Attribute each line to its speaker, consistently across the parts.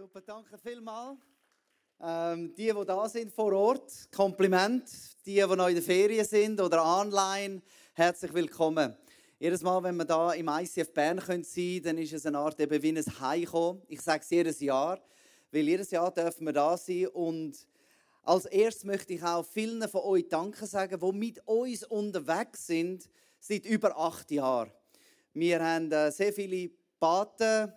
Speaker 1: Super, danke vielmals. Ähm, die, die da sind vor Ort, Kompliment. Die, die noch in der Ferien sind oder online, herzlich willkommen. Jedes Mal, wenn wir da im ICF Bern können, dann ist es eine Art eben wie ein Heimkommen. Ich sage es jedes Jahr, weil jedes Jahr dürfen wir da sein und als erstes möchte ich auch vielen von euch Danke sagen, die mit uns unterwegs sind seit über acht Jahren. Wir haben äh, sehr viele Paten,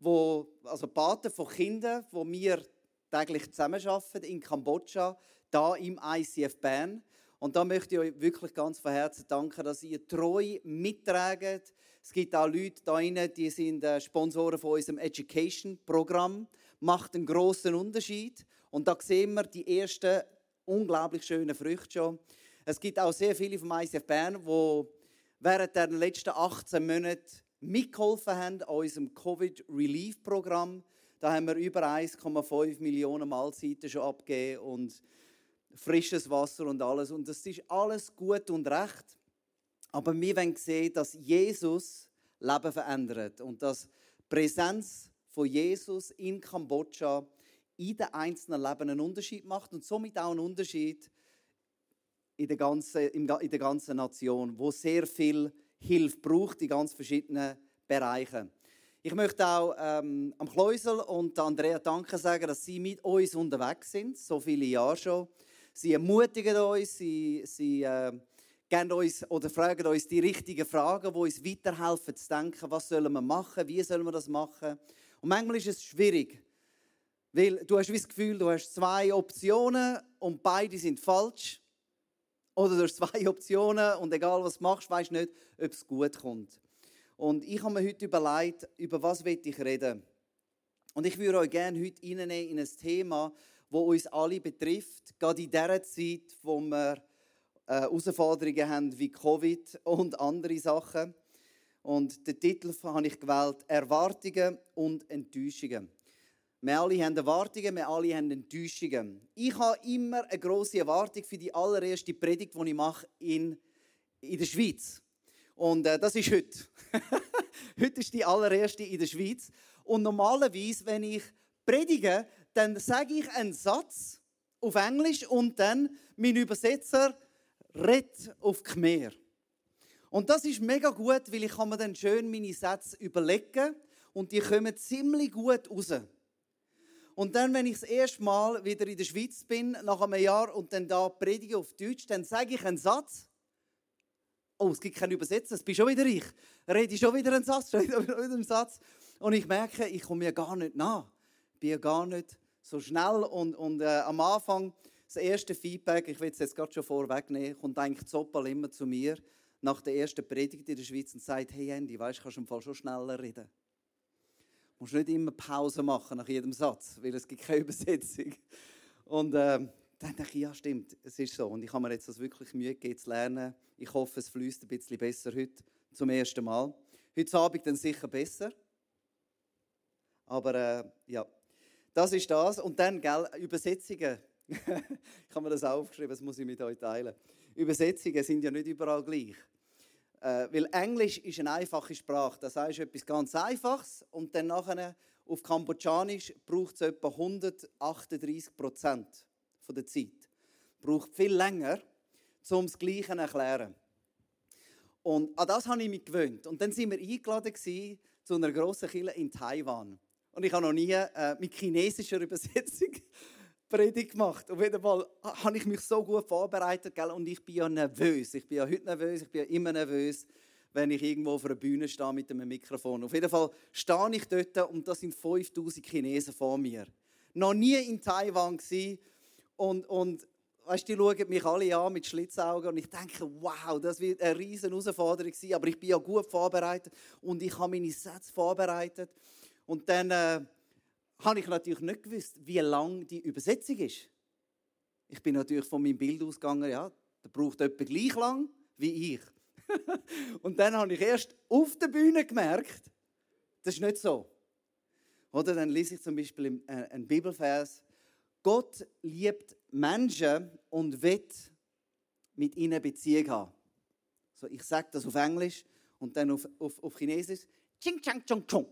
Speaker 1: wo, also Paten von Kindern, wo wir täglich zusammenarbeiten in Kambodscha, da im ICF Bern. Und da möchte ich euch wirklich ganz von Herzen danken, dass ihr treu mittragt. Es gibt auch Leute da drinnen, die sind äh, Sponsoren von unserem Education-Programm. Macht einen grossen Unterschied. Und da sehen wir die ersten unglaublich schönen Früchte schon. Es gibt auch sehr viele vom ICF Bern, die während der letzten 18 Monate mitgeholfen haben an unserem Covid-Relief-Programm. Da haben wir über 1,5 Millionen Mahlzeiten schon abgegeben und frisches Wasser und alles. Und das ist alles gut und recht. Aber wir wollen sehen, dass Jesus Leben verändert und dass die Präsenz von Jesus in Kambodscha in den einzelnen Leben einen Unterschied macht und somit auch einen Unterschied in der ganzen, in der ganzen Nation, wo sehr viel Hilfe braucht in ganz verschiedenen Bereichen. Ich möchte auch ähm, am Kleusel und Andrea Danke sagen, dass sie mit uns unterwegs sind, so viele Jahre schon. Sie ermutigen uns, sie, sie äh, geben uns oder fragen uns die richtigen Fragen, die uns weiterhelfen zu denken, was sollen wir machen, wie sollen wir das machen. Und manchmal ist es schwierig, weil du hast das Gefühl, du hast zwei Optionen und beide sind falsch. Oder du hast zwei Optionen und egal was du machst, weißt nicht, ob es gut kommt. Und ich habe mir heute überlegt, über was ich reden Und ich würde euch gerne heute reinnehmen in ein Thema, das uns alle betrifft. Gerade in dieser Zeit, wo wir äh, Herausforderungen haben wie Covid und andere Sachen. Und den Titel habe ich gewählt: Erwartungen und Enttäuschungen. Wir alle haben Erwartungen, wir alle haben Enttäuschungen. Ich habe immer eine grosse Erwartung für die allererste Predigt, die ich mache in, in der Schweiz. Und äh, das ist heute. heute ist die allererste in der Schweiz. Und normalerweise, wenn ich predige, dann sage ich einen Satz auf Englisch und dann mein Übersetzer redet auf Khmer. Und das ist mega gut, weil ich kann mir dann schön meine Sätze überlegen und die kommen ziemlich gut raus. Und dann, wenn ich das erste Mal wieder in der Schweiz bin, nach einem Jahr, und dann da predige auf Deutsch, dann sage ich einen Satz oh, es gibt keinen Übersetzer, es bin schon wieder ich. Rede schon wieder einen Satz, schon wieder einen Satz. Und ich merke, ich komme mir gar nicht nach. Ich bin ja gar nicht so schnell. Und, und äh, am Anfang, das erste Feedback, ich will es jetzt gerade schon vorwegnehmen, kommt eigentlich Zoppel immer zu mir nach der ersten Predigt in der Schweiz und sagt, hey Andy, weißt, du kannst im Fall schon schneller reden. Du musst nicht immer Pause machen nach jedem Satz, weil es gibt keine Übersetzung. Und äh, dann denke ich, ja stimmt, es ist so. Und ich habe mir jetzt das wirklich Mühe gegeben zu lernen. Ich hoffe, es fließt ein bisschen besser heute zum ersten Mal. Heute Abend dann sicher besser. Aber äh, ja, das ist das. Und dann, gell, Übersetzungen. ich habe mir das aufgeschrieben, das muss ich mit euch teilen. Übersetzungen sind ja nicht überall gleich. Äh, weil Englisch ist eine einfache Sprache. Das heißt etwas ganz Einfaches und dann nachher auf Kambodschanisch braucht es etwa 138 Prozent der Zeit. Braucht viel länger, um das Gleiche zu erklären. Und an das habe ich mich gewöhnt. Und dann sind wir eingeladen zu einer grossen Kirche in Taiwan. Und ich habe noch nie äh, mit chinesischer Übersetzung Predigt gemacht. Auf jeden Fall habe ich mich so gut vorbereitet, gell? und ich bin ja nervös. Ich bin ja heute nervös, ich bin ja immer nervös, wenn ich irgendwo auf einer Bühne stehe mit einem Mikrofon. Auf jeden Fall stehe ich dort und da sind 5000 Chinesen vor mir. Noch nie in Taiwan gewesen und, und weißt, die schauen mich alle an mit Schlitzaugen und ich denke, wow, das wird eine riesen Herausforderung sein, aber ich bin ja gut vorbereitet und ich habe meine Sätze vorbereitet. Und dann äh, habe ich natürlich nicht gewusst, wie lang die Übersetzung ist. Ich bin natürlich von meinem Bild ausgegangen, ja, der braucht etwa gleich lang wie ich. und dann habe ich erst auf der Bühne gemerkt, das ist nicht so. Oder dann lese ich zum Beispiel äh, einen Bibelvers Gott liebt Menschen und will mit ihnen Beziehung haben. So, ich sage das auf Englisch und dann auf, auf, auf Chinesisch. Ching chang chong chong.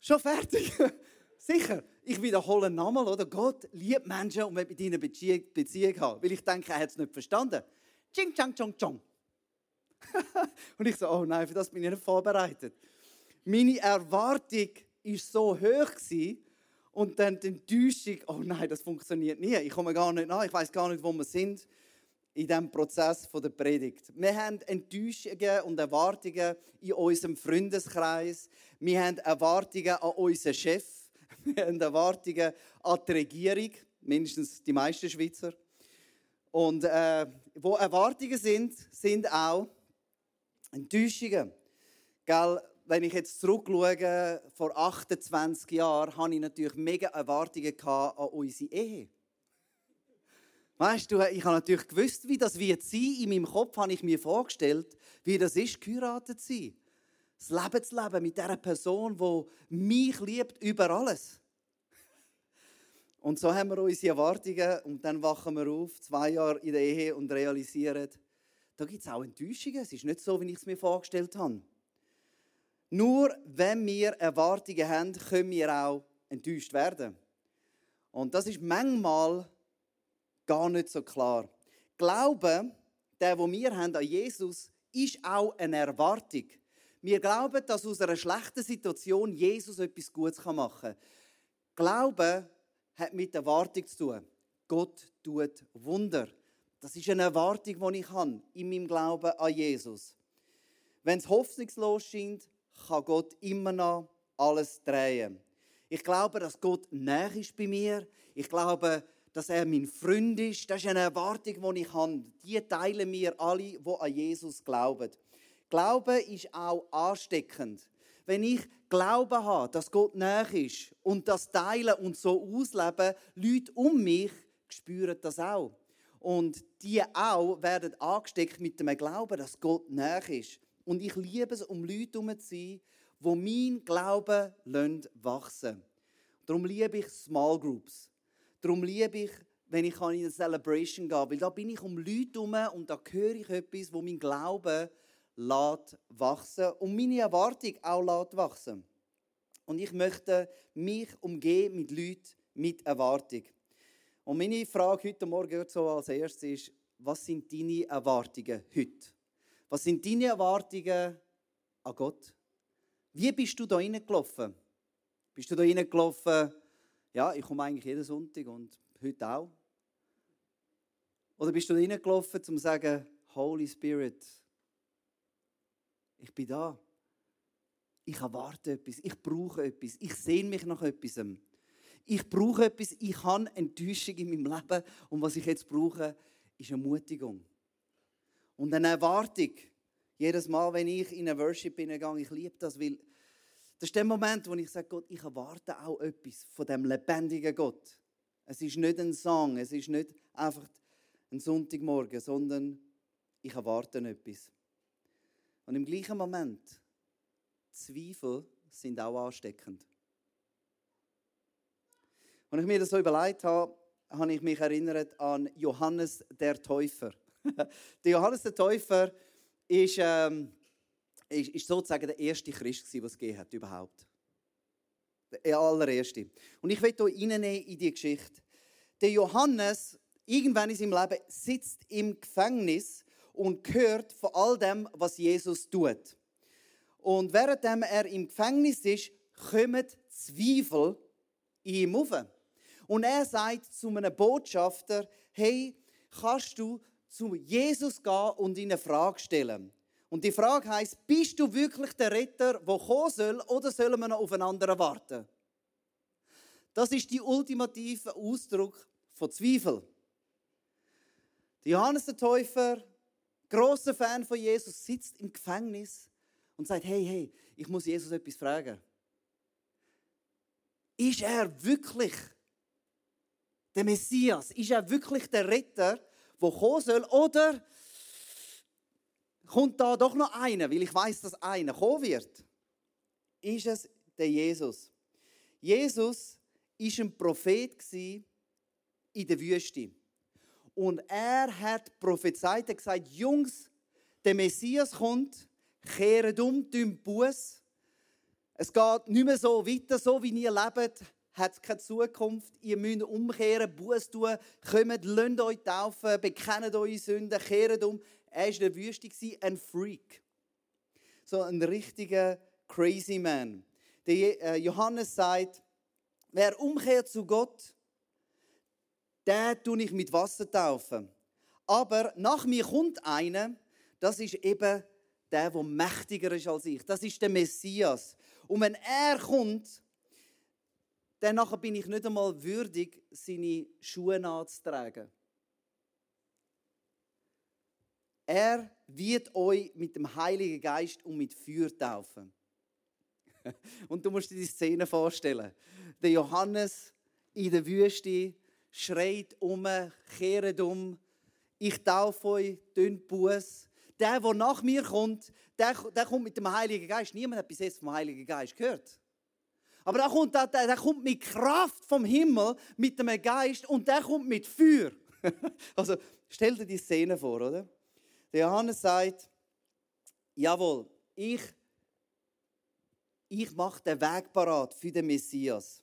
Speaker 1: Schon fertig? Sicher. Ich wiederhole nochmal, oder? Gott liebt Menschen und will mit ihnen Beziehung, Beziehung haben. Weil ich denke, er hat es nicht verstanden. Ching, chang, chong, chong. und ich so, oh nein, für das bin ich nicht vorbereitet. Meine Erwartung war so hoch und dann die Enttäuschung, oh nein, das funktioniert nie. Ich komme gar nicht nach, ich weiß gar nicht, wo wir sind in diesem Prozess der Predigt. Wir haben Enttäuschungen und Erwartungen in unserem Freundeskreis. Wir haben Erwartungen an unseren Chef. Wir haben Erwartungen an die Regierung, mindestens die meisten Schweizer. Und äh, wo Erwartungen sind, sind auch Enttäuschungen. Gell? Wenn ich jetzt zurückschaue, vor 28 Jahren, hatte ich natürlich mega Erwartungen an unsere Ehe. Weißt du, ich habe natürlich gewusst, wie das wird sein. In meinem Kopf habe ich mir vorgestellt, wie das ist, geheiratet zu sein. Das Leben zu leben mit dieser Person, die mich liebt über alles. Und so haben wir unsere Erwartungen und dann wachen wir auf, zwei Jahre in der Ehe und realisieren, da gibt es auch Enttäuschungen. Es ist nicht so, wie ich es mir vorgestellt habe. Nur wenn wir Erwartungen haben, können wir auch enttäuscht werden. Und das ist manchmal gar nicht so klar. Glauben, der, wo wir haben an Jesus, ist auch eine Erwartung. Wir glauben, dass aus einer schlechten Situation Jesus etwas Gutes machen kann. Glauben hat mit Erwartung zu tun. Gott tut Wunder. Das ist eine Erwartung, die ich habe in meinem Glauben an Jesus. Wenn es hoffnungslos scheint, kann Gott immer noch alles drehen. Ich glaube, dass Gott näher ist bei mir. Ich glaube, dass er mein Freund ist. Das ist eine Erwartung, die ich habe. Die teilen wir alle, die an Jesus glauben. Glauben ist auch ansteckend. Wenn ich Glauben habe, dass Gott näher ist und das teilen und so ausleben, Leute um mich spüren das auch. Und die auch werden angesteckt mit dem Glauben, dass Gott näher ist. Und ich liebe es, um Leute herum zu sein, die mein Glauben wachsen Darum liebe ich Small Groups. Darum liebe ich, wenn ich in eine Celebration gehe, weil da bin ich um Leute herum und da höre ich etwas, wo mein Glaube lässt wachsen und meine Erwartung auch lässt wachsen. Und ich möchte mich umgehen mit Leuten mit Erwartung. Und meine Frage heute Morgen so als erstes ist, was sind deine Erwartungen heute? Was sind deine Erwartungen an Gott? Wie bist du da reingelaufen? Bist du da reingelaufen, ja, ich komme eigentlich jeden Sonntag und heute auch? Oder bist du reingelaufen, um zu sagen, Holy Spirit, ich bin da. Ich erwarte etwas, ich brauche etwas, ich sehne mich nach etwas ich brauche etwas, ich habe Enttäuschung in meinem Leben und was ich jetzt brauche, ist Ermutigung. Und eine Erwartung. Jedes Mal, wenn ich in eine Worship hineingehe, ich liebe das, weil das ist der Moment, wo ich sage, Gott, ich erwarte auch etwas von dem lebendigen Gott. Es ist nicht ein Song, es ist nicht einfach ein Sonntagmorgen, sondern ich erwarte etwas. Und im gleichen Moment, Zweifel sind auch ansteckend. Als ich mir das so überlegt habe, habe ich mich erinnert an Johannes der Täufer. der Johannes der Täufer ist, ähm, ist, ist, sozusagen der erste Christ, den es gegeben hat überhaupt. Der allererste. Und ich will hier reinnehmen in die Geschichte. Der Johannes, irgendwann in seinem Leben, sitzt im Gefängnis und hört von all dem, was Jesus tut. Und während er im Gefängnis ist, kommen Zweifel in ihm auf. Und er sagt zu einem Botschafter, hey, kannst du zu Jesus gehen und ihn eine Frage stellen? Und die Frage heißt: Bist du wirklich der Retter, der kommen soll, oder sollen wir noch auf einen anderen warten? Das ist die ultimative Ausdruck von Zweifel. Johannes der Täufer, großer Fan von Jesus, sitzt im Gefängnis und sagt: Hey, hey, ich muss Jesus etwas fragen. Ist er wirklich der Messias? Ist er wirklich der Retter, der kommen soll? Oder kommt da doch noch einer, weil ich weiß, dass einer kommen wird? Ist es der Jesus? Jesus ist ein Prophet in der Wüste. Und er hat prophezeit, er gesagt, Jungs, der Messias kommt, kehrt um, tun Buß. Es geht nicht mehr so weiter, so wie ihr lebt, hat keine Zukunft. Ihr müsst umkehren, Buß tun, kommt, lasst euch taufen, bekennt eure Sünden, kehrt um. Er war in der Wüste, ein Freak. So ein richtiger crazy man. Der äh, Johannes sagt, wer umkehrt zu Gott, der tue ich mit Wasser taufen. Aber nach mir kommt einer, das ist eben der, der mächtiger ist als ich. Das ist der Messias. Und wenn er kommt, dann bin ich nicht einmal würdig, seine Schuhe anzutragen. Er wird euch mit dem Heiligen Geist und mit Feuer taufen. und du musst dir die Szene vorstellen. Der Johannes in der Wüste schreit um, kehrt um. Ich taufe euch, tönt Buß. Der, der nach mir kommt, der, der kommt mit dem Heiligen Geist. Niemand hat bis jetzt vom Heiligen Geist gehört. Aber der kommt, der, der kommt mit Kraft vom Himmel, mit dem Geist und der kommt mit Feuer. also stell dir die Szene vor, oder? Der Johannes sagt, jawohl, ich, ich mache den Weg parat für den Messias.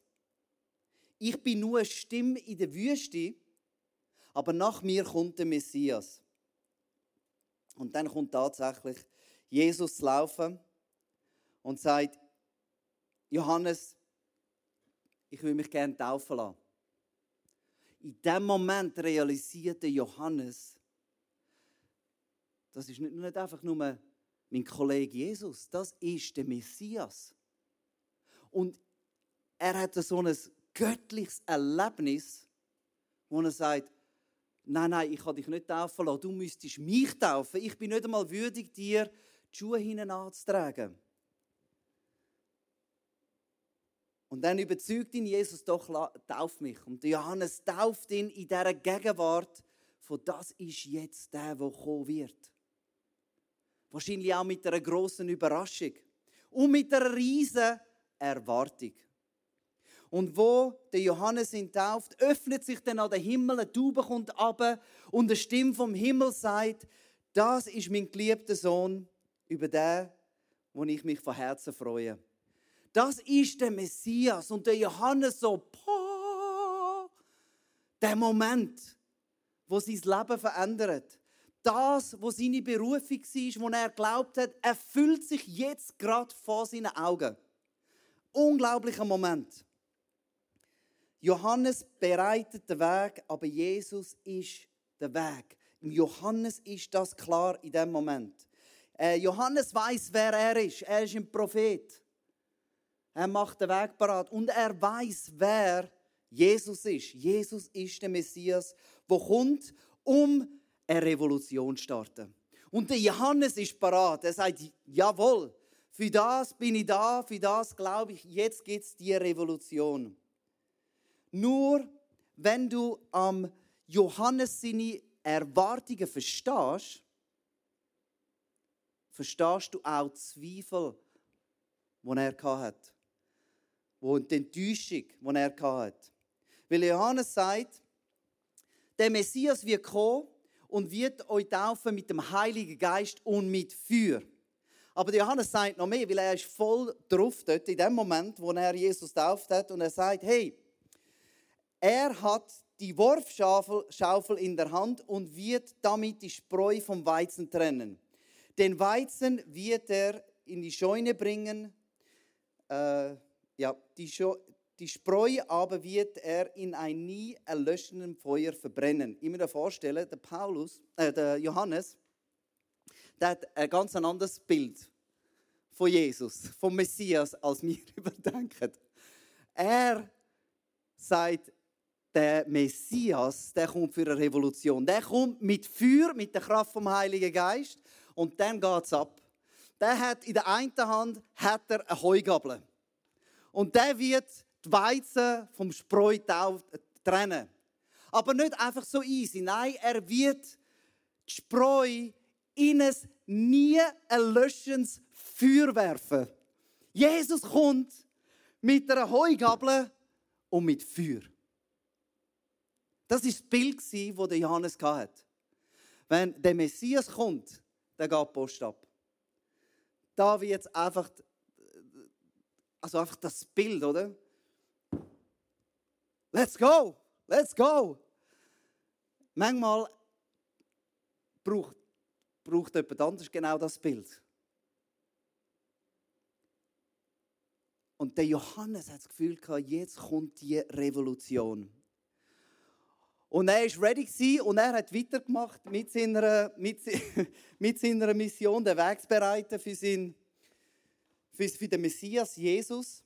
Speaker 1: Ich bin nur eine Stimme in der Wüste, aber nach mir kommt der Messias. Und dann kommt tatsächlich Jesus laufen und sagt, Johannes, ich will mich gerne taufen lassen. In dem Moment realisierte Johannes, das ist nicht, nicht einfach nur mein Kollege Jesus, das ist der Messias. Und er hatte so ein göttliches Erlebnis, wo er sagt, nein, nein, ich kann dich nicht taufen lassen, du müsstest mich taufen. Ich bin nicht einmal würdig, dir die Schuhe hinein anzutragen. Und dann überzeugt ihn Jesus doch, tauf mich. Und Johannes tauft ihn in dieser Gegenwart von das ist jetzt der, der kommen wird. Wahrscheinlich auch mit einer großen Überraschung und mit einer riesen Erwartung. Und wo der Johannes ihn tauft, öffnet sich dann an der Himmel, eine Taube kommt ab und eine Stimme vom Himmel sagt, das ist mein geliebter Sohn, über den, wo ich mich von Herzen freue. Das ist der Messias. Und der Johannes so, Pah! der Moment, wo sein Leben verändert. Das, wo seine Berufung war, wo er glaubt hat, erfüllt sich jetzt gerade vor seinen Augen. Unglaublicher Moment. Johannes bereitet den Weg, aber Jesus ist der Weg. Im Johannes ist das klar in dem Moment. Äh, Johannes weiß, wer er ist. Er ist ein Prophet. Er macht den Weg parat und er weiß, wer Jesus ist. Jesus ist der Messias, der kommt, um eine Revolution starten. Und der Johannes ist parat. Er sagt, jawohl, für das bin ich da, für das glaube ich, jetzt gibt es die Revolution. Nur wenn du am Johannes seine Erwartungen verstehst, verstehst du auch Zweifel, die er hatte und die Enttäuschung, die er hatte. Weil Johannes sagt, der Messias wird kommen und wird euch taufen mit dem Heiligen Geist und mit Feuer. Aber Johannes sagt noch mehr, weil er ist voll drauf dort, in dem Moment, wo er Jesus tauft hat. Und er sagt, hey, er hat die Wurfschaufel in der Hand und wird damit die Spreu vom Weizen trennen. Den Weizen wird er in die Scheune bringen, äh, ja, die, die Spreu aber wird er in ein nie erlöschenden Feuer verbrennen. Ich mir vorstellen, der Paulus, äh, der Johannes, der hat ein ganz anderes Bild von Jesus, vom Messias, als wir überdenken. Er sagt, der Messias, der kommt für eine Revolution. Der kommt mit Feuer, mit der Kraft vom Heiligen Geist und dann geht es ab. Der hat in der einen Hand hat er eine Heugabel. Und der wird die Weizen vom Spreu trennen. Aber nicht einfach so easy. Nein, er wird die Spreu in ein nie erlöschendes Feuer werfen. Jesus kommt mit einer Heugabel und mit Feuer. Das ist das Bild, das Johannes hatte. Wenn der Messias kommt, dann geht die Post ab. Da wird einfach also einfach das Bild, oder? Let's go, let's go. Manchmal braucht, braucht jemand anders genau das Bild. Und der Johannes hat das Gefühl gehabt, jetzt kommt die Revolution. Und er war ready und er hat weitergemacht mit seiner, mit, mit seiner Mission, den Weg zu bereiten für, sein, für, für den Messias Jesus.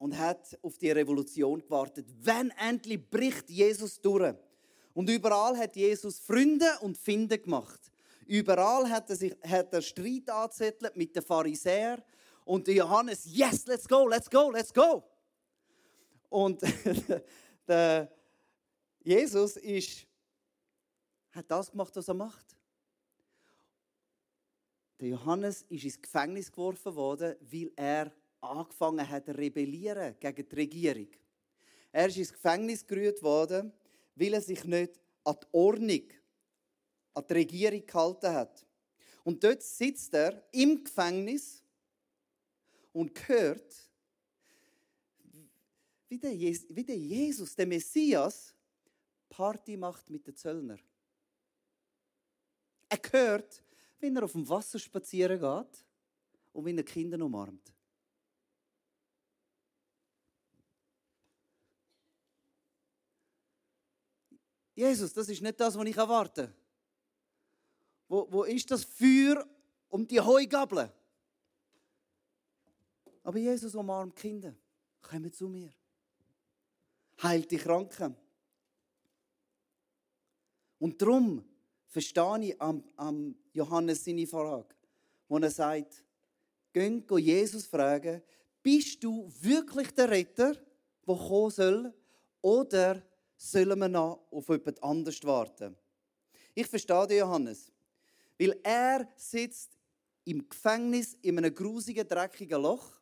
Speaker 1: Und hat auf die Revolution gewartet. Wenn endlich bricht Jesus durch. Und überall hat Jesus Freunde und Finde gemacht. Überall hat er, sich, hat er Streit angezettelt mit den Pharisäern. Und Johannes, yes, let's go, let's go, let's go. Und der Jesus ist, hat das gemacht, was er macht. Der Johannes ist ins Gefängnis geworfen worden, weil er angefangen hat zu rebellieren gegen die Regierung. Er ist ins Gefängnis gerührt worden, weil er sich nicht an die Ordnung, an die Regierung gehalten hat. Und dort sitzt er im Gefängnis und hört, wie der, Jesus, der Messias, Party macht mit den Zöllner. Er hört, wenn er auf dem Wasser spazieren geht und wenn er Kinder umarmt. Jesus, das ist nicht das, was ich erwarte. Wo, wo ist das Feuer um die Heugabel? Aber Jesus umarmt Kinder. Kommen zu mir. Heilt die Kranken. Und darum verstehe ich am, am Johannes seine Frage, wo er sagt, gehen Jesus fragen, bist du wirklich der Retter, der kommen soll, oder sollen wir noch auf jemand anderes warten? Ich verstehe den Johannes, weil er sitzt im Gefängnis in einem grusigen, dreckigen Loch,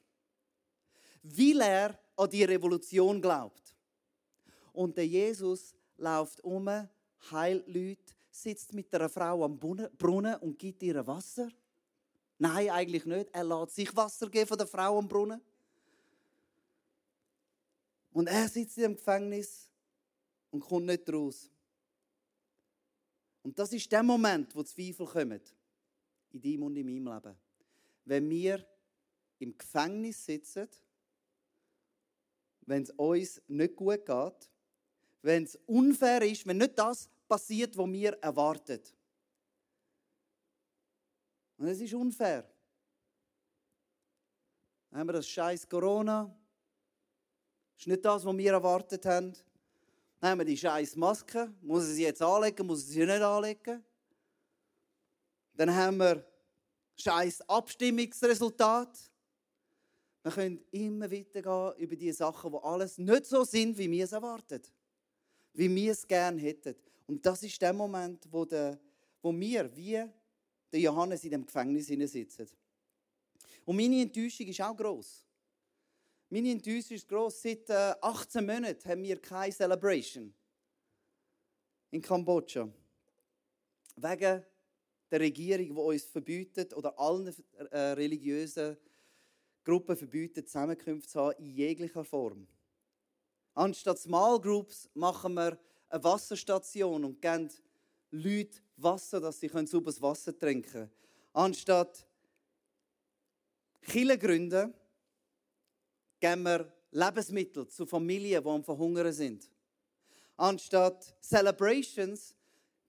Speaker 1: weil er an die Revolution glaubt. Und der Jesus läuft um heilt Leute, sitzt mit einer Frau am Brunnen und gibt ihr Wasser? Nein, eigentlich nicht. Er lässt sich Wasser geben von der Frau am Brunnen. Und er sitzt im Gefängnis und kommt nicht raus. Und das ist der Moment, wo Zweifel kommen. In deinem und in meinem Leben. Wenn wir im Gefängnis sitzen, wenn es uns nicht gut geht, wenn es unfair ist, wenn nicht das passiert, was wir erwarten. Und es ist unfair. Dann haben wir das scheiß Corona. Das ist nicht das, was wir erwartet haben. Haben wir die scheiß Maske. Muss ich sie jetzt anlegen, muss ich sie nicht anlegen? Dann haben wir scheiß Abstimmungsresultat. Wir können immer weitergehen über die Sachen, die alles nicht so sind, wie wir es erwarten wie wir es gerne hätten. Und das ist der Moment, wo, der, wo wir, wie der Johannes in dem Gefängnis sitzen. Und meine Enttäuschung ist auch groß. Meine Enttäuschung ist groß. Seit 18 äh, Monaten haben wir keine Celebration in Kambodscha. Wegen der Regierung, die uns verbietet oder allen äh, religiösen Gruppen verbietet, Zusammenkünfte zu haben in jeglicher Form. Anstatt Small Groups machen wir eine Wasserstation und geben Leuten Wasser, dass sie sauberes Wasser trinken können. Anstatt Kille gründen, geben wir Lebensmittel zu Familien, die am Verhungern sind. Anstatt Celebrations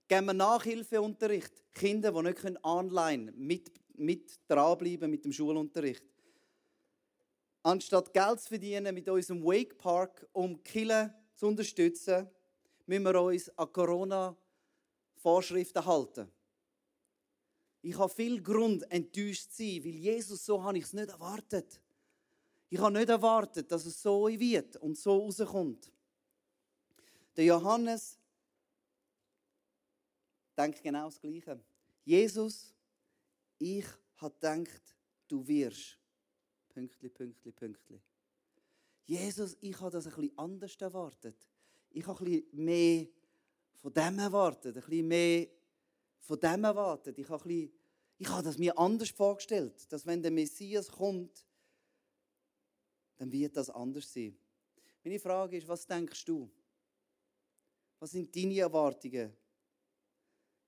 Speaker 1: geben wir Nachhilfeunterricht. Kinder, die nicht online mit, mit dranbleiben mit dem Schulunterricht. Anstatt Geld zu verdienen mit unserem Wake Park, um Kille zu unterstützen, müssen wir uns an Corona-Vorschriften halten. Ich habe viel Grund, enttäuscht zu sein, weil Jesus, so habe ich es nicht erwartet. Ich habe nicht erwartet, dass es so wird und so rauskommt. Der Johannes denkt genau das Gleiche. Jesus, ich habe gedacht, du wirst. Pünktli, Pünktli, Pünktli. Jesus, ich habe das ein bisschen anders erwartet. Ich habe ein bisschen mehr von dem erwartet, ein bisschen mehr von dem erwartet. Ich habe, bisschen, ich habe das mir anders vorgestellt, dass wenn der Messias kommt, dann wird das anders sein. Meine Frage ist, was denkst du? Was sind deine Erwartungen?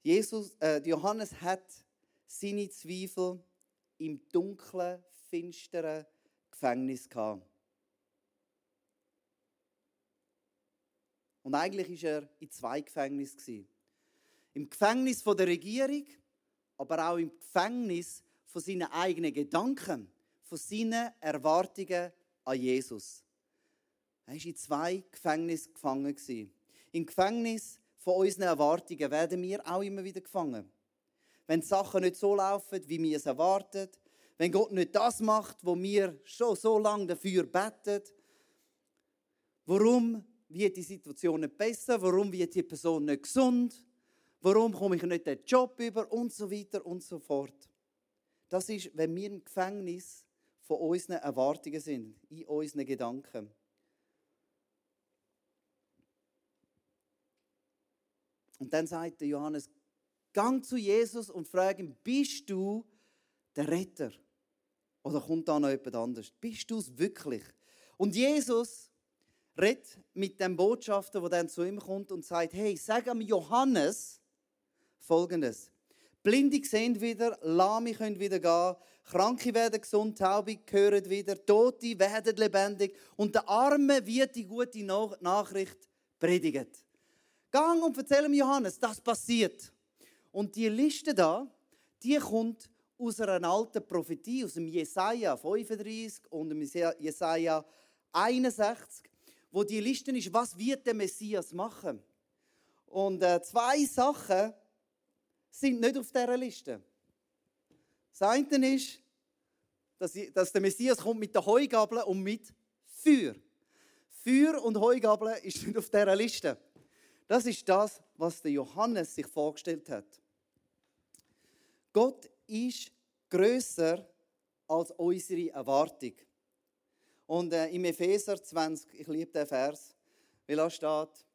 Speaker 1: Jesus, äh, Johannes hat seine Zweifel im dunklen, finsteren Gefängnis gehabt. Und eigentlich war er in zwei Gefängnissen. Im Gefängnis der Regierung, aber auch im Gefängnis von seinen eigenen Gedanken, von seinen Erwartungen an Jesus. Er war in zwei Gefängnissen gefangen. Im Gefängnis von unseren Erwartungen werden wir auch immer wieder gefangen. Wenn die Sachen nicht so laufen, wie wir es erwarten, wenn Gott nicht das macht, wo wir schon so lange dafür beten, warum wird die Situation nicht besser, warum wird die Person nicht gesund, warum komme ich nicht den Job über und so weiter und so fort. Das ist, wenn wir im Gefängnis von unseren Erwartungen sind, in unseren Gedanken. Und dann sagt Johannes, gang zu Jesus und frag ihn, bist du der Retter? Oder kommt da noch jemand anderes? Bist du es wirklich? Und Jesus redet mit dem Botschafter, der dann zu ihm kommt und sagt, hey, sag am Johannes Folgendes. Blinde sehen wieder, Lahme können wieder gehen, Kranke werden gesund, Taube hören wieder, Tote werden lebendig und der Arme wird die gute Nachricht predigt. Gang und erzähl dem Johannes, das passiert. Und die Liste da, die kommt aus einer alten Prophetie, aus dem Jesaja 35 und dem Jesaja 61, wo die Liste ist, was wird der Messias machen? Und äh, zwei Sachen sind nicht auf dieser Liste. Das eine ist, dass, der Messias kommt mit der Heugabel und mit Feuer. Feuer und Heugabel ist nicht auf dieser Liste. Das ist das, was der Johannes sich vorgestellt hat. Gott ist größer als unsere Erwartung. Und äh, im Epheser 20, ich liebe den Vers, weil da steht,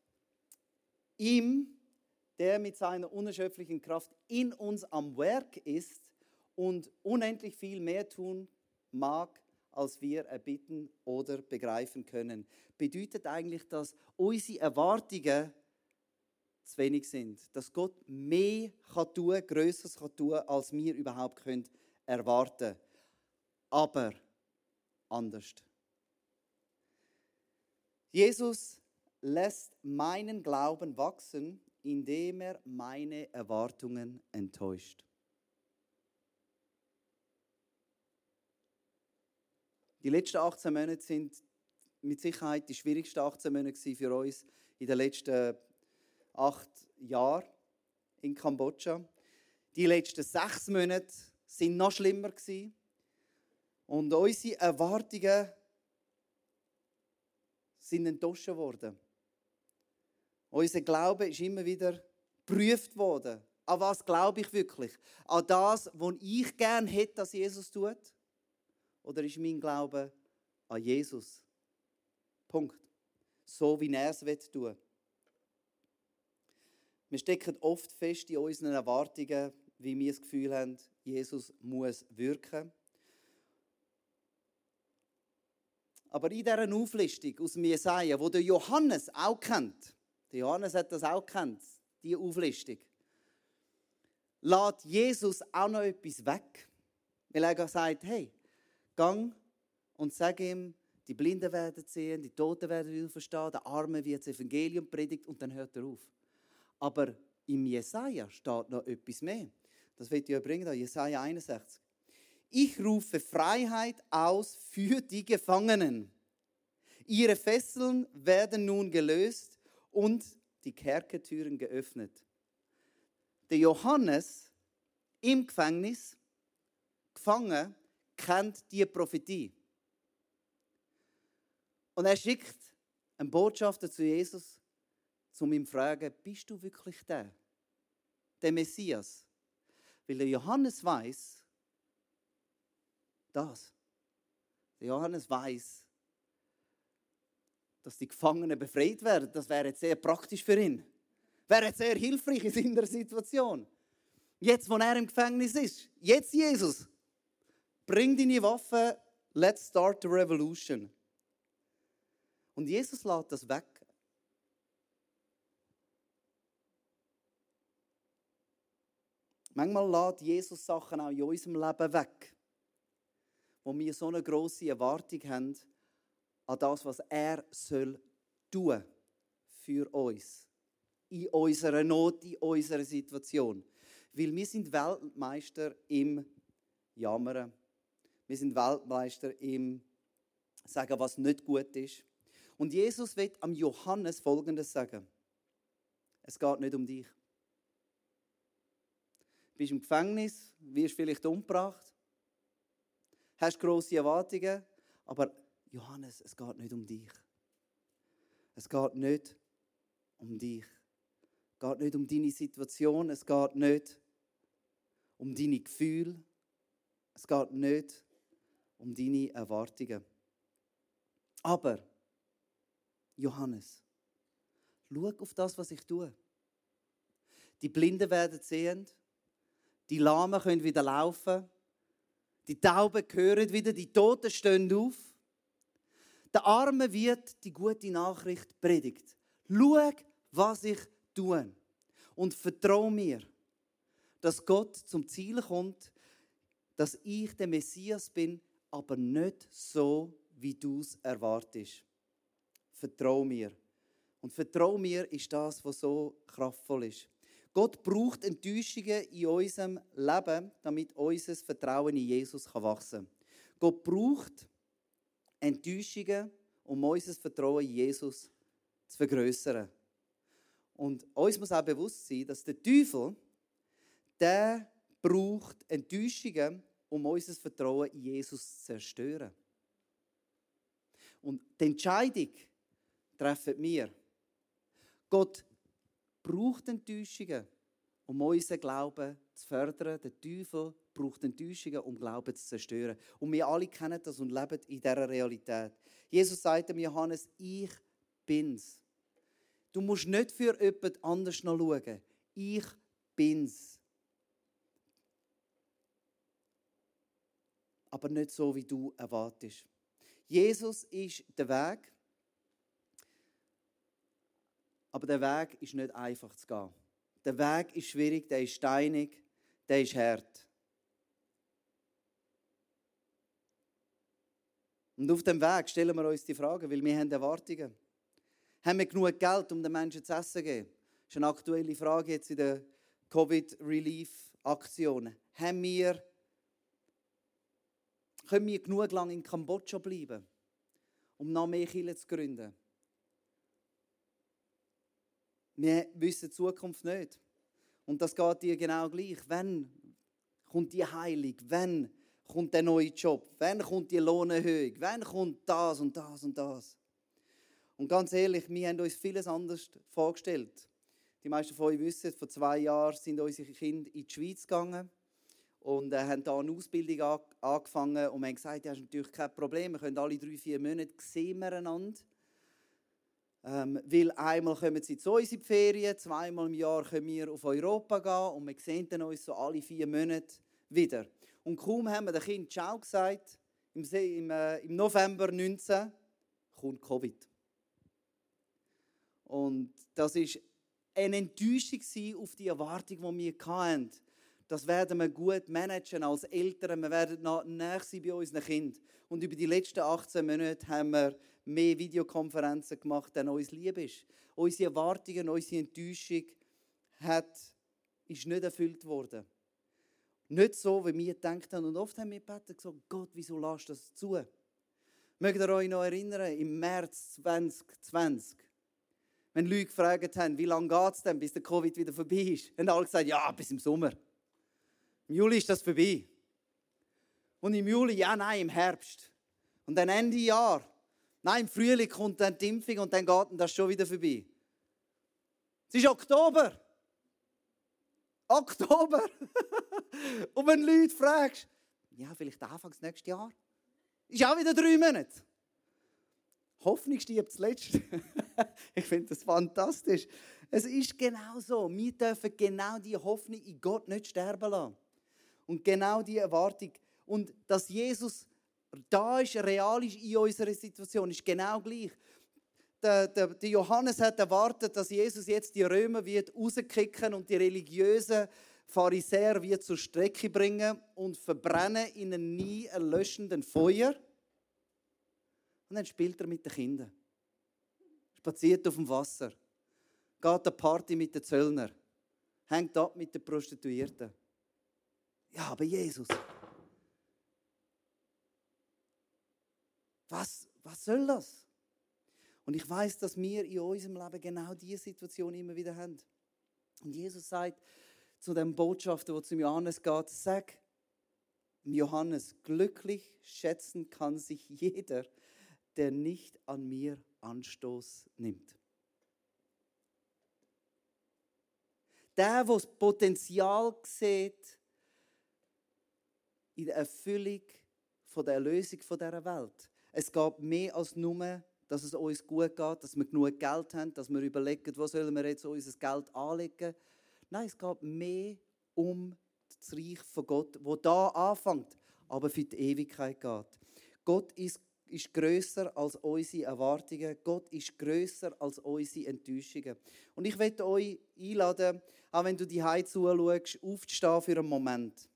Speaker 1: ihm, der mit seiner unerschöpflichen Kraft in uns am Werk ist und unendlich viel mehr tun mag, als wir erbitten oder begreifen können. Bedeutet eigentlich, dass unsere Erwartungen zu wenig sind. Dass Gott mehr kann tun, Größeres kann tun, als wir überhaupt können erwarten. Aber anders. Jesus lässt meinen Glauben wachsen, indem er meine Erwartungen enttäuscht. Die letzten 18 Monate sind mit Sicherheit die schwierigsten 18 Monate für uns in den letzten acht Jahren in Kambodscha. Die letzten sechs Monate sind noch schlimmer gewesen. Und unsere Erwartungen sind enttäuscht worden. Unser Glaube ist immer wieder geprüft worden. An was glaube ich wirklich? An das, was ich gerne hätte, dass Jesus tut? Oder ist mein Glaube an Jesus? Punkt. So wie er es tun. Wir stecken oft fest in unseren Erwartungen, wie wir das Gefühl haben, Jesus muss wirken. Aber in dieser Auflistung aus Jesaja, wo der Johannes auch kennt, der Johannes hat das auch kennt, die Auflistung, lädt Jesus auch noch etwas weg. Weil er sagt, hey, gang und sag ihm, die Blinden werden sehen, die Toten werden verstehen, der Arme wird das Evangelium predigt und dann hört er auf. Aber im Jesaja steht noch etwas mehr. Das wird ich bringen, Jesaja 61. Ich rufe Freiheit aus für die Gefangenen. Ihre Fesseln werden nun gelöst und die Kerkertüren geöffnet. Der Johannes im Gefängnis, gefangen, kennt die Prophetie. Und er schickt einen Botschafter zu Jesus um ihn zu fragen, bist du wirklich der? Der Messias? Weil der Johannes weiß, das. Der Johannes weiß, dass die Gefangenen befreit werden. Das wäre jetzt sehr praktisch für ihn. Wäre jetzt sehr hilfreich in seiner Situation. Jetzt, wo er im Gefängnis ist. Jetzt, Jesus. Bring deine Waffe. Let's start the revolution. Und Jesus lässt das weg. Manchmal lässt Jesus Sachen auch in unserem Leben weg, wo wir so eine große Erwartung haben an das, was er soll tun für uns in unserer Not, in unserer Situation. Weil wir sind Weltmeister im Jammern. Wir sind Weltmeister im Sagen, was nicht gut ist. Und Jesus wird am Johannes Folgendes sagen. Es geht nicht um dich. Du bist im Gefängnis, wirst vielleicht umgebracht, hast große Erwartungen, aber Johannes, es geht nicht um dich. Es geht nicht um dich. Es geht nicht um deine Situation, es geht nicht um deine Gefühle, es geht nicht um deine Erwartungen. Aber, Johannes, schau auf das, was ich tue. Die Blinden werden sehend, die Lahmen können wieder laufen, die Tauben hören wieder, die Toten stehen auf. Der Arme wird die gute Nachricht predigt. Schau, was ich tue. Und vertraue mir, dass Gott zum Ziel kommt, dass ich der Messias bin, aber nicht so, wie du es erwartest. Vertrau mir. Und vertrau mir ist das, was so kraftvoll ist. Gott braucht Enttäuschungen in unserem Leben, damit unser Vertrauen in Jesus wachsen kann. Gott braucht Enttäuschungen, um unser Vertrauen in Jesus zu vergrößern. Und uns muss auch bewusst sein, dass der Teufel, der braucht Enttäuschungen, um unser Vertrauen in Jesus zu zerstören. Und die Entscheidung treffen wir. Gott braucht Enttäuschungen, um unseren Glauben zu fördern. Der Teufel braucht Enttäuschungen, um Glauben zu zerstören. Und wir alle kennen das und leben in dieser Realität. Jesus sagt dem Johannes, ich bin's. Du musst nicht für jemand anders noch schauen. Ich bin's. Aber nicht so, wie du erwartest. Jesus ist der Weg. Aber der Weg ist nicht einfach zu gehen. Der Weg ist schwierig, der ist steinig, der ist hart. Und auf dem Weg stellen wir uns die Frage, weil wir haben Erwartungen. Haben wir genug Geld, um den Menschen zu essen zu geben? Das ist eine aktuelle Frage jetzt in der Covid-Relief-Aktion. Haben wir können wir genug lang in Kambodscha bleiben, um noch mehr Kirchen zu gründen? Wir wissen die Zukunft nicht. Und das geht dir genau gleich. Wenn kommt die Heilung? Wenn kommt der neue Job? Wenn kommt die Lohnerhöhung? Wenn kommt das und das und das? Und ganz ehrlich, wir haben uns vieles anders vorgestellt. Die meisten von euch wissen, vor zwei Jahren sind unsere Kinder in die Schweiz gegangen und äh, haben da eine Ausbildung an, angefangen und haben gesagt, ja, ist natürlich kein Problem, wir können alle drei, vier Monate sehen wir einander. Ähm, weil einmal kommen sie zu uns in die Ferien, zweimal im Jahr können wir auf Europa gehen und wir sehen uns so alle vier Monate wieder. Und kaum haben wir den Kind Ciao gesagt, im, im, äh, im November 19 kommt Covid. Und das war eine Enttäuschung auf die Erwartung, die wir hatten das werden wir gut managen als Eltern. Wir werden näher sein bei unseren Kindern. Und über die letzten 18 Monate haben wir mehr Videokonferenzen gemacht, denn uns lieb ist. Unsere Erwartungen, unsere Enttäuschung hat, ist nicht erfüllt worden. Nicht so, wie wir gedacht haben. Und oft haben wir gebeten gesagt, Gott, wieso lässt du das zu? Mögt ihr euch noch erinnern, im März 2020, wenn Leute gefragt haben, wie lange geht es denn, bis der Covid wieder vorbei ist, haben alle gesagt, ja, bis im Sommer. Im Juli ist das vorbei. Und im Juli, ja, nein, im Herbst. Und dann Ende Jahr. Nein, im Frühling kommt dann die Impfung und dann geht das schon wieder vorbei. Es ist Oktober. Oktober. und wenn Leute fragst, ja, vielleicht Anfangs nächstes Jahr, ist auch wieder drei Monate. Hoffnung stirbt zuletzt. ich finde das fantastisch. Es ist genau so. Wir dürfen genau die Hoffnung in Gott nicht sterben lassen. Und genau die Erwartung. Und dass Jesus da ist, real ist in unserer Situation, ist genau gleich. der, der, der Johannes hat erwartet, dass Jesus jetzt die Römer wird rauskicken und die religiösen Pharisäer wird zur Strecke bringen und verbrennen in einem nie erlöschenden Feuer. Und dann spielt er mit den Kindern. Spaziert auf dem Wasser. Geht eine Party mit den Zöllner. Hängt ab mit den Prostituierten. Ja, aber Jesus. Was, was soll das? Und ich weiß, dass wir in unserem Leben genau diese Situation immer wieder haben. Und Jesus sagt zu dem Botschafter, der zum Johannes geht, sag Johannes, glücklich schätzen kann sich jeder, der nicht an mir Anstoß nimmt. Der, der das Potenzial sieht in der Erfüllung der Erlösung dieser Welt. Es geht mehr als nur, dass es uns gut geht, dass wir genug Geld haben, dass wir überlegen, wo sollen wir jetzt unser Geld anlegen. Nein, es geht mehr um das Reich von Gott, wo da anfängt, aber für die Ewigkeit geht. Gott ist ist größer als unsere Erwartungen. Gott ist größer als unsere Enttäuschungen. Und ich möchte euch einladen, auch wenn du die Hause zuschaust, aufzustehen für einen Moment.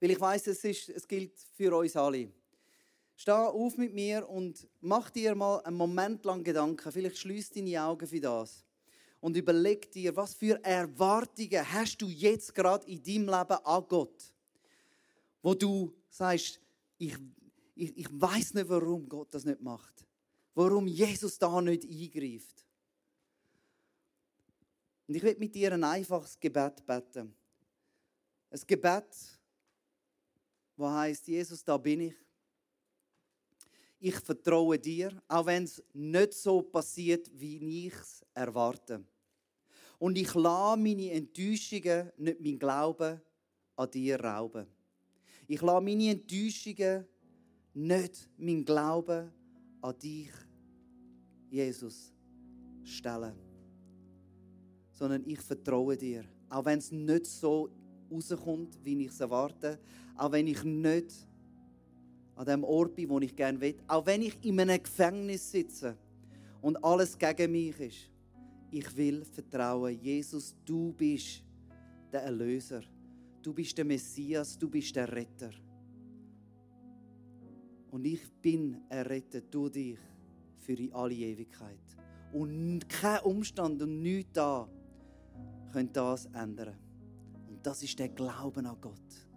Speaker 1: Weil ich weiß, es, es gilt für uns alle. Steh auf mit mir und mach dir mal einen Moment lang Gedanken. Vielleicht schließ deine Augen für das. Und überleg dir, was für Erwartungen hast du jetzt gerade in deinem Leben an Gott? Wo du sagst, ich ich, ich weiß nicht, warum Gott das nicht macht. Warum Jesus da nicht eingreift. Und ich will mit dir ein einfaches Gebet beten. Ein Gebet, wo heißt Jesus, da bin ich. Ich vertraue dir, auch wenn es nicht so passiert, wie ich es erwarte. Und ich lasse meine Enttäuschungen nicht mein Glauben an dir rauben. Ich lasse meine Enttäuschungen nicht mein Glauben an dich, Jesus, stellen. Sondern ich vertraue dir. Auch wenn es nicht so rauskommt, wie ich es erwarte. Auch wenn ich nicht an dem Ort bin, wo ich gerne will. Auch wenn ich in einem Gefängnis sitze und alles gegen mich ist. Ich will vertrauen, Jesus, du bist der Erlöser. Du bist der Messias, du bist der Retter. Und ich bin errettet durch dich für alle Ewigkeit. Und kein Umstand und nichts da können das ändern. Und das ist der Glauben an Gott,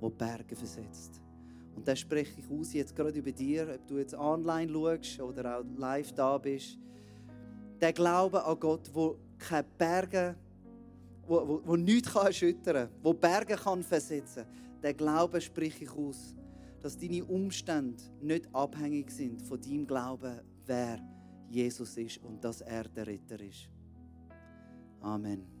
Speaker 1: der Berge versetzt. Und das spreche ich aus jetzt gerade über dir, ob du jetzt online schaust oder auch live da bist. Der Glaube an Gott, wo keine Berge, wo, wo, wo nichts kann erschüttern kann, wo Berge kann versetzen kann. Der Glaube spreche ich aus dass deine Umstände nicht abhängig sind von deinem Glauben, wer Jesus ist und dass er der Retter ist. Amen.